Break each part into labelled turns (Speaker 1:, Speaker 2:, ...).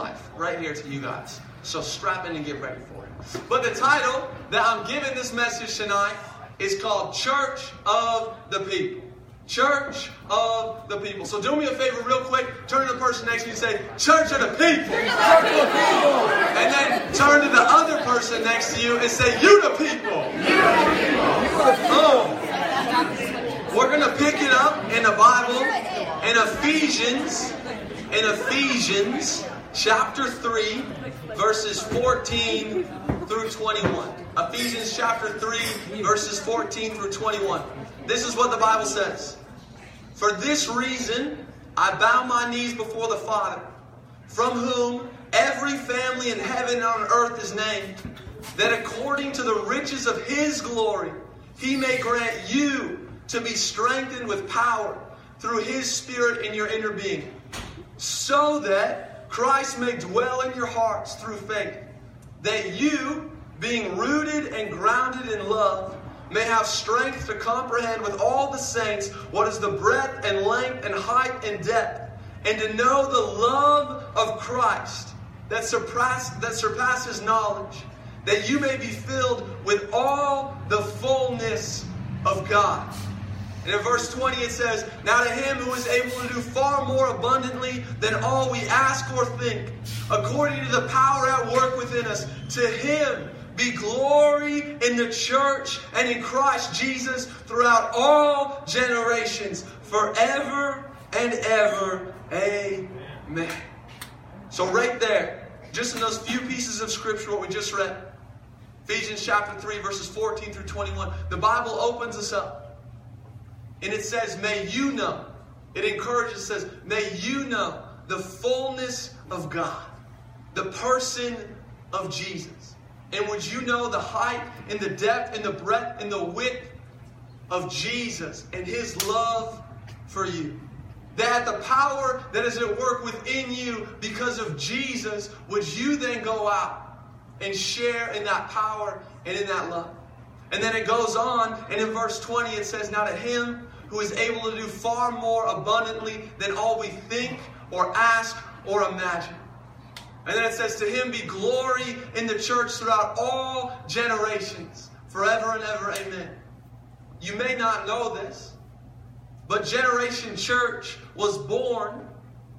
Speaker 1: life right here to you guys. So strap in and get ready for it. But the title that I'm giving this message tonight is called Church of the People. Church of the People. So do me a favor, real quick. Turn to the person next to you and say, Church of the People. Church of the People. And then turn to the other person next to you and say, You the people. You the people. Oh. We're going to pick it up in the Bible in Ephesians, in Ephesians chapter 3, verses 14 through 21. Ephesians chapter 3, verses 14 through 21. This is what the Bible says. For this reason, I bow my knees before the Father, from whom every family in heaven and on earth is named, that according to the riches of his glory, he may grant you to be strengthened with power through his Spirit in your inner being, so that Christ may dwell in your hearts through faith, that you, being rooted and grounded in love, may have strength to comprehend with all the saints what is the breadth and length and height and depth, and to know the love of Christ that, surpass, that surpasses knowledge, that you may be filled with all the fullness of God. And in verse 20 it says, Now to him who is able to do far more abundantly than all we ask or think, according to the power at work within us, to him be glory in the church and in Christ Jesus throughout all generations, forever and ever. Amen. So, right there, just in those few pieces of scripture, what we just read, Ephesians chapter 3, verses 14 through 21, the Bible opens us up. And it says, May you know. It encourages, says, May you know the fullness of God, the person of Jesus. And would you know the height and the depth and the breadth and the width of Jesus and his love for you? That the power that is at work within you because of Jesus, would you then go out and share in that power and in that love? And then it goes on, and in verse 20 it says, Now to him who is able to do far more abundantly than all we think or ask or imagine. And then it says, To him be glory in the church throughout all generations, forever and ever. Amen. You may not know this, but Generation Church was born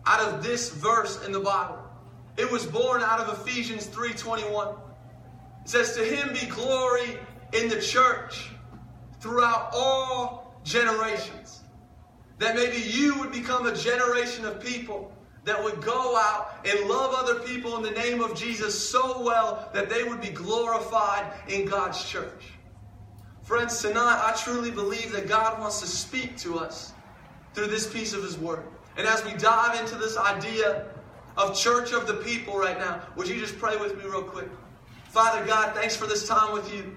Speaker 1: out of this verse in the Bible. It was born out of Ephesians 3:21. It says, To him be glory in the church throughout all generations. That maybe you would become a generation of people that would go out and love other people in the name of Jesus so well that they would be glorified in God's church. Friends, tonight I truly believe that God wants to speak to us through this piece of His Word. And as we dive into this idea of church of the people right now, would you just pray with me real quick? Father God, thanks for this time with you.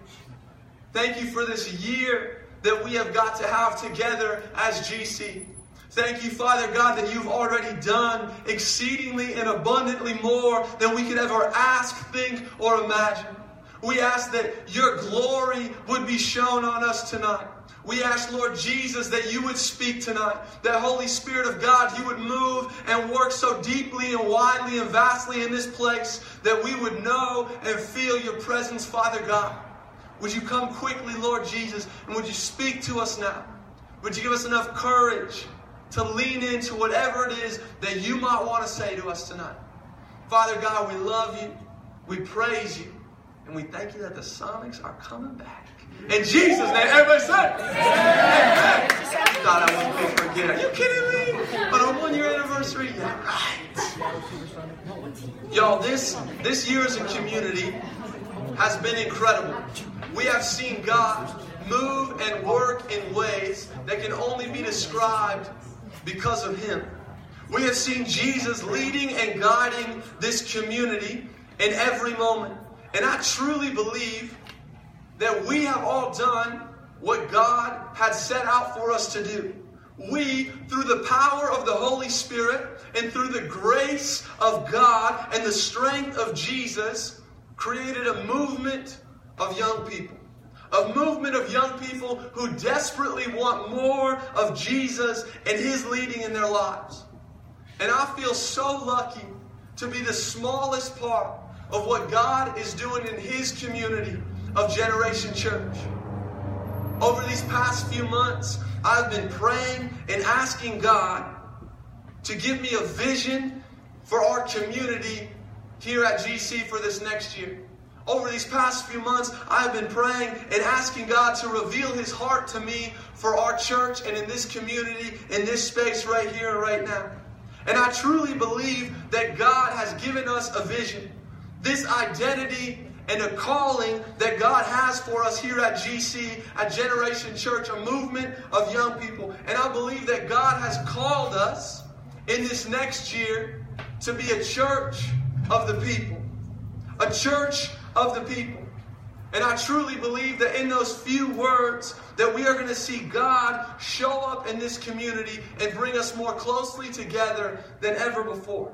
Speaker 1: Thank you for this year that we have got to have together as GC. Thank you, Father God, that you've already done exceedingly and abundantly more than we could ever ask, think, or imagine. We ask that your glory would be shown on us tonight. We ask, Lord Jesus, that you would speak tonight. That Holy Spirit of God, you would move and work so deeply and widely and vastly in this place that we would know and feel your presence, Father God. Would you come quickly, Lord Jesus, and would you speak to us now? Would you give us enough courage to lean into whatever it is that you might want to say to us tonight? Father God, we love you, we praise you, and we thank you that the Sonics are coming back. In Jesus' name, everybody say, Amen. You thought I was forget. Are you kidding me? But on one year anniversary? Yeah, right. Y'all, this, this year as a community has been incredible. We have seen God move and work in ways that can only be described because of Him. We have seen Jesus leading and guiding this community in every moment. And I truly believe that we have all done what God had set out for us to do. We, through the power of the Holy Spirit and through the grace of God and the strength of Jesus, created a movement of young people. A movement of young people who desperately want more of Jesus and His leading in their lives. And I feel so lucky to be the smallest part of what God is doing in His community of Generation Church. Over these past few months, I've been praying and asking God to give me a vision for our community here at GC for this next year. Over these past few months, I've been praying and asking God to reveal His heart to me for our church and in this community, in this space right here and right now. And I truly believe that God has given us a vision, this identity and a calling that God has for us here at GC, at Generation Church, a movement of young people. And I believe that God has called us in this next year to be a church of the people. A church of the people. And I truly believe that in those few words that we are going to see God show up in this community and bring us more closely together than ever before.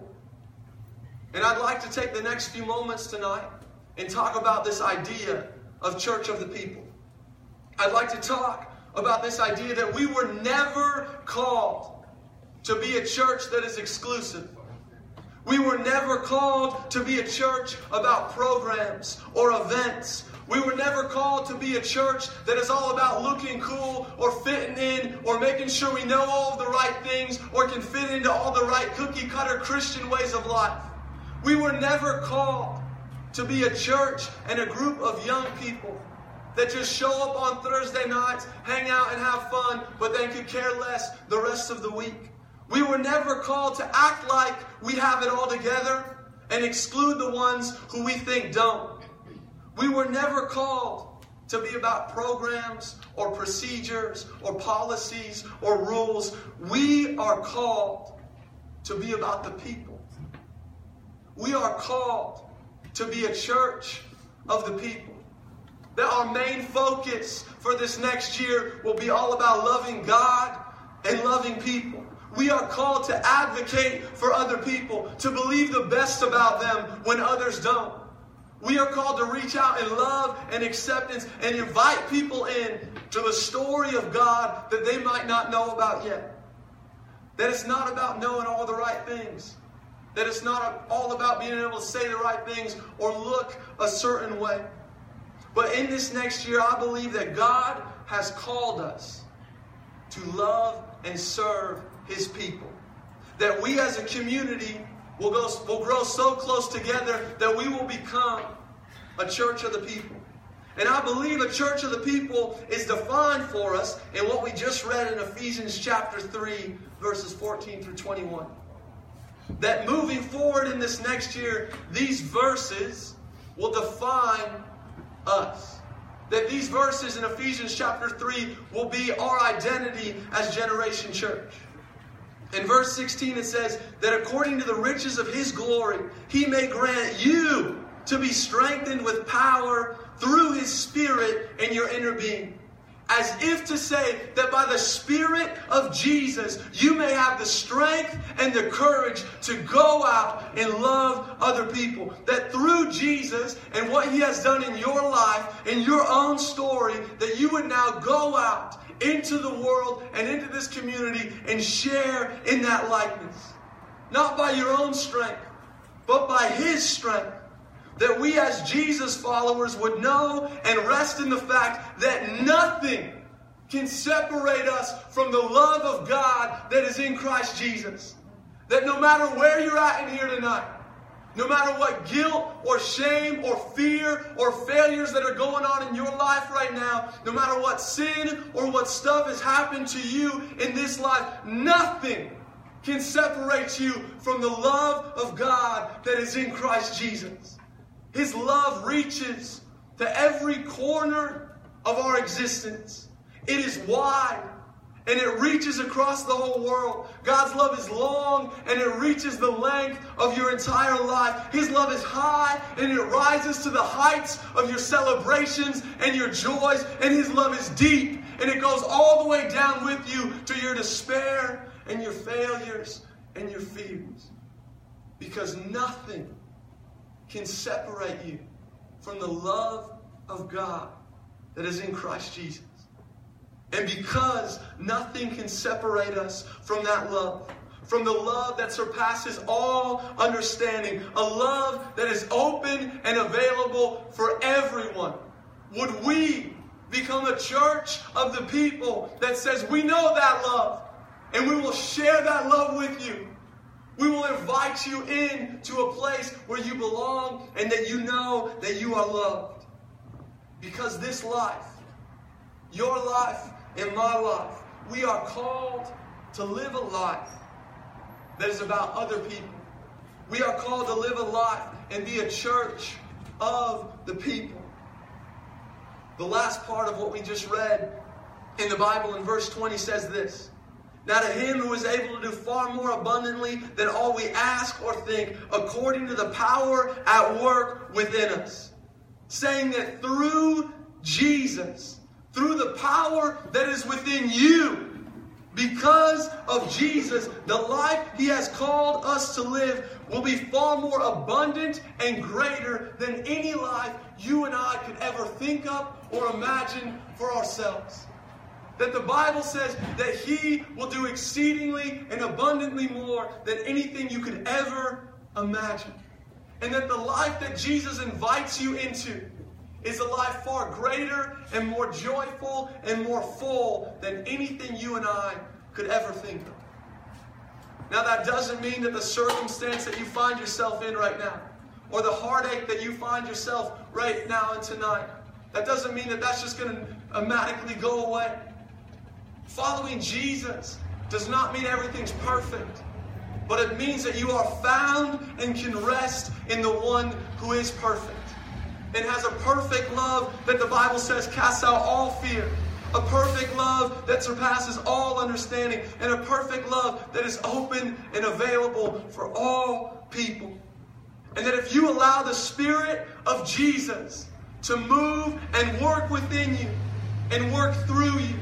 Speaker 1: And I'd like to take the next few moments tonight and talk about this idea of church of the people. I'd like to talk about this idea that we were never called to be a church that is exclusive. We were never called to be a church about programs or events. We were never called to be a church that is all about looking cool or fitting in or making sure we know all of the right things or can fit into all the right cookie cutter Christian ways of life. We were never called to be a church and a group of young people that just show up on Thursday nights, hang out and have fun, but then could care less the rest of the week. We were never called to act like we have it all together and exclude the ones who we think don't. We were never called to be about programs or procedures or policies or rules. We are called to be about the people. We are called to be a church of the people. That our main focus for this next year will be all about loving God and loving people. We are called to advocate for other people, to believe the best about them when others don't. We are called to reach out in love and acceptance and invite people in to the story of God that they might not know about yet. That it's not about knowing all the right things. That it's not all about being able to say the right things or look a certain way. But in this next year, I believe that God has called us to love and serve his people. That we as a community will, go, will grow so close together that we will become a church of the people. And I believe a church of the people is defined for us in what we just read in Ephesians chapter 3, verses 14 through 21. That moving forward in this next year, these verses will define us that these verses in Ephesians chapter 3 will be our identity as Generation Church. In verse 16, it says that according to the riches of his glory, he may grant you to be strengthened with power through his spirit in your inner being. As if to say that by the Spirit of Jesus, you may have the strength and the courage to go out and love other people. That through Jesus and what He has done in your life, in your own story, that you would now go out into the world and into this community and share in that likeness. Not by your own strength, but by His strength. That we as Jesus followers would know and rest in the fact that nothing can separate us from the love of God that is in Christ Jesus. That no matter where you're at in here tonight, no matter what guilt or shame or fear or failures that are going on in your life right now, no matter what sin or what stuff has happened to you in this life, nothing can separate you from the love of God that is in Christ Jesus. His love reaches to every corner of our existence. It is wide and it reaches across the whole world. God's love is long and it reaches the length of your entire life. His love is high and it rises to the heights of your celebrations and your joys. And His love is deep and it goes all the way down with you to your despair and your failures and your fears. Because nothing can separate you from the love of God that is in Christ Jesus. And because nothing can separate us from that love, from the love that surpasses all understanding, a love that is open and available for everyone. Would we become a church of the people that says, We know that love, and we will share that love with you? We will invite you in to a place where you belong and that you know that you are loved. Because this life, your life and my life, we are called to live a life that is about other people. We are called to live a life and be a church of the people. The last part of what we just read in the Bible in verse 20 says this Now to him who is able to do far more abundantly than all we ask or think, according to the power at work within us. Saying that through Jesus, through the power that is within you, because of Jesus, the life He has called us to live will be far more abundant and greater than any life you and I could ever think of or imagine for ourselves. That the Bible says that He will do exceedingly and abundantly more than anything you could ever imagine. And that the life that Jesus invites you into is a life far greater and more joyful and more full than anything you and I could ever think of. Now, that doesn't mean that the circumstance that you find yourself in right now, or the heartache that you find yourself right now and tonight, that doesn't mean that that's just going to automatically go away. Following Jesus does not mean everything's perfect, but it means that you are found and can rest in the one who is perfect and has a perfect love that the Bible says casts out all fear. A perfect love that surpasses all understanding, and a perfect love that is open and available for all people. And that if you allow the Spirit of Jesus to move and work within you and work through you,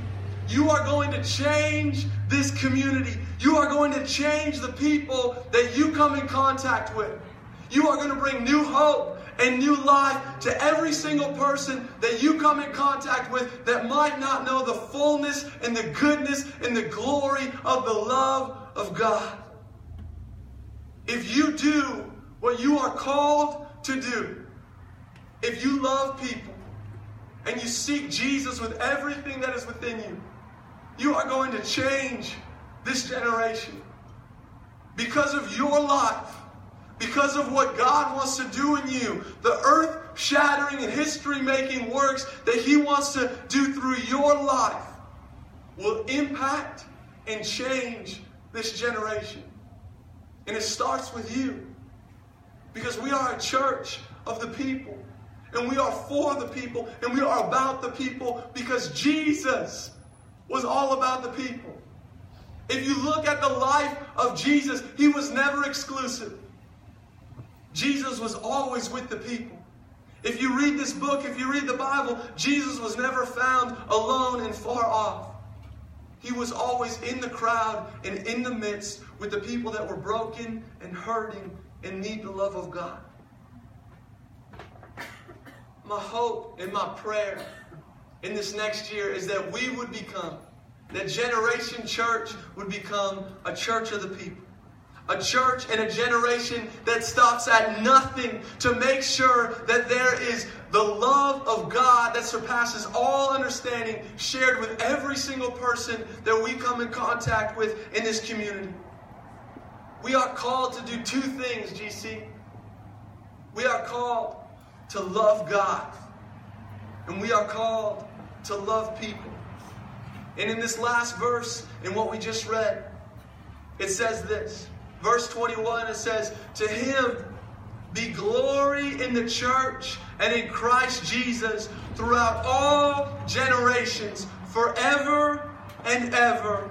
Speaker 1: you are going to change this community. You are going to change the people that you come in contact with. You are going to bring new hope and new life to every single person that you come in contact with that might not know the fullness and the goodness and the glory of the love of God. If you do what you are called to do, if you love people and you seek Jesus with everything that is within you, you are going to change this generation. Because of your life, because of what God wants to do in you, the earth shattering and history making works that He wants to do through your life will impact and change this generation. And it starts with you. Because we are a church of the people. And we are for the people. And we are about the people because Jesus was all about the people. If you look at the life of Jesus, he was never exclusive. Jesus was always with the people. If you read this book, if you read the Bible, Jesus was never found alone and far off. He was always in the crowd and in the midst with the people that were broken and hurting and need the love of God. My hope and my prayer in this next year is that we would become, that Generation Church would become a church of the people. A church and a generation that stops at nothing to make sure that there is the love of God that surpasses all understanding shared with every single person that we come in contact with in this community. We are called to do two things, GC. We are called to love God, and we are called to love people. And in this last verse, in what we just read, it says this Verse 21, it says, To him be glory in the church and in Christ Jesus throughout all generations, forever and ever.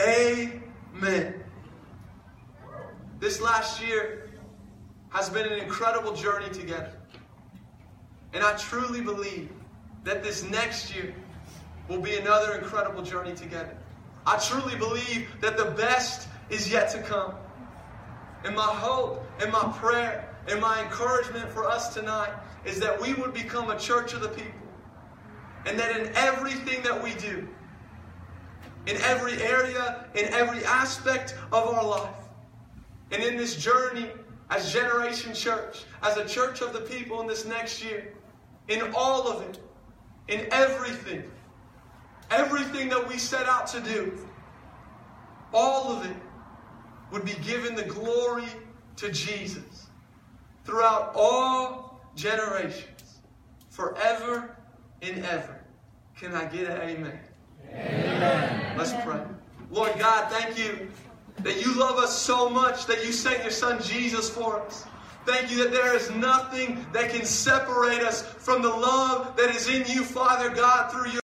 Speaker 1: Amen. This last year has been an incredible journey together. And I truly believe that this next year will be another incredible journey together. I truly believe that the best is yet to come. And my hope and my prayer and my encouragement for us tonight is that we would become a church of the people. And that in everything that we do, in every area, in every aspect of our life. And in this journey as Generation Church, as a church of the people in this next year, in all of it, in everything, everything that we set out to do, all of it would be given the glory to Jesus throughout all generations, forever and ever. Can I get an amen?
Speaker 2: Amen.
Speaker 1: Let's pray. Lord God, thank you that you love us so much that you sent your son Jesus for us. Thank you that there is nothing that can separate us from the love that is in you, Father God, through your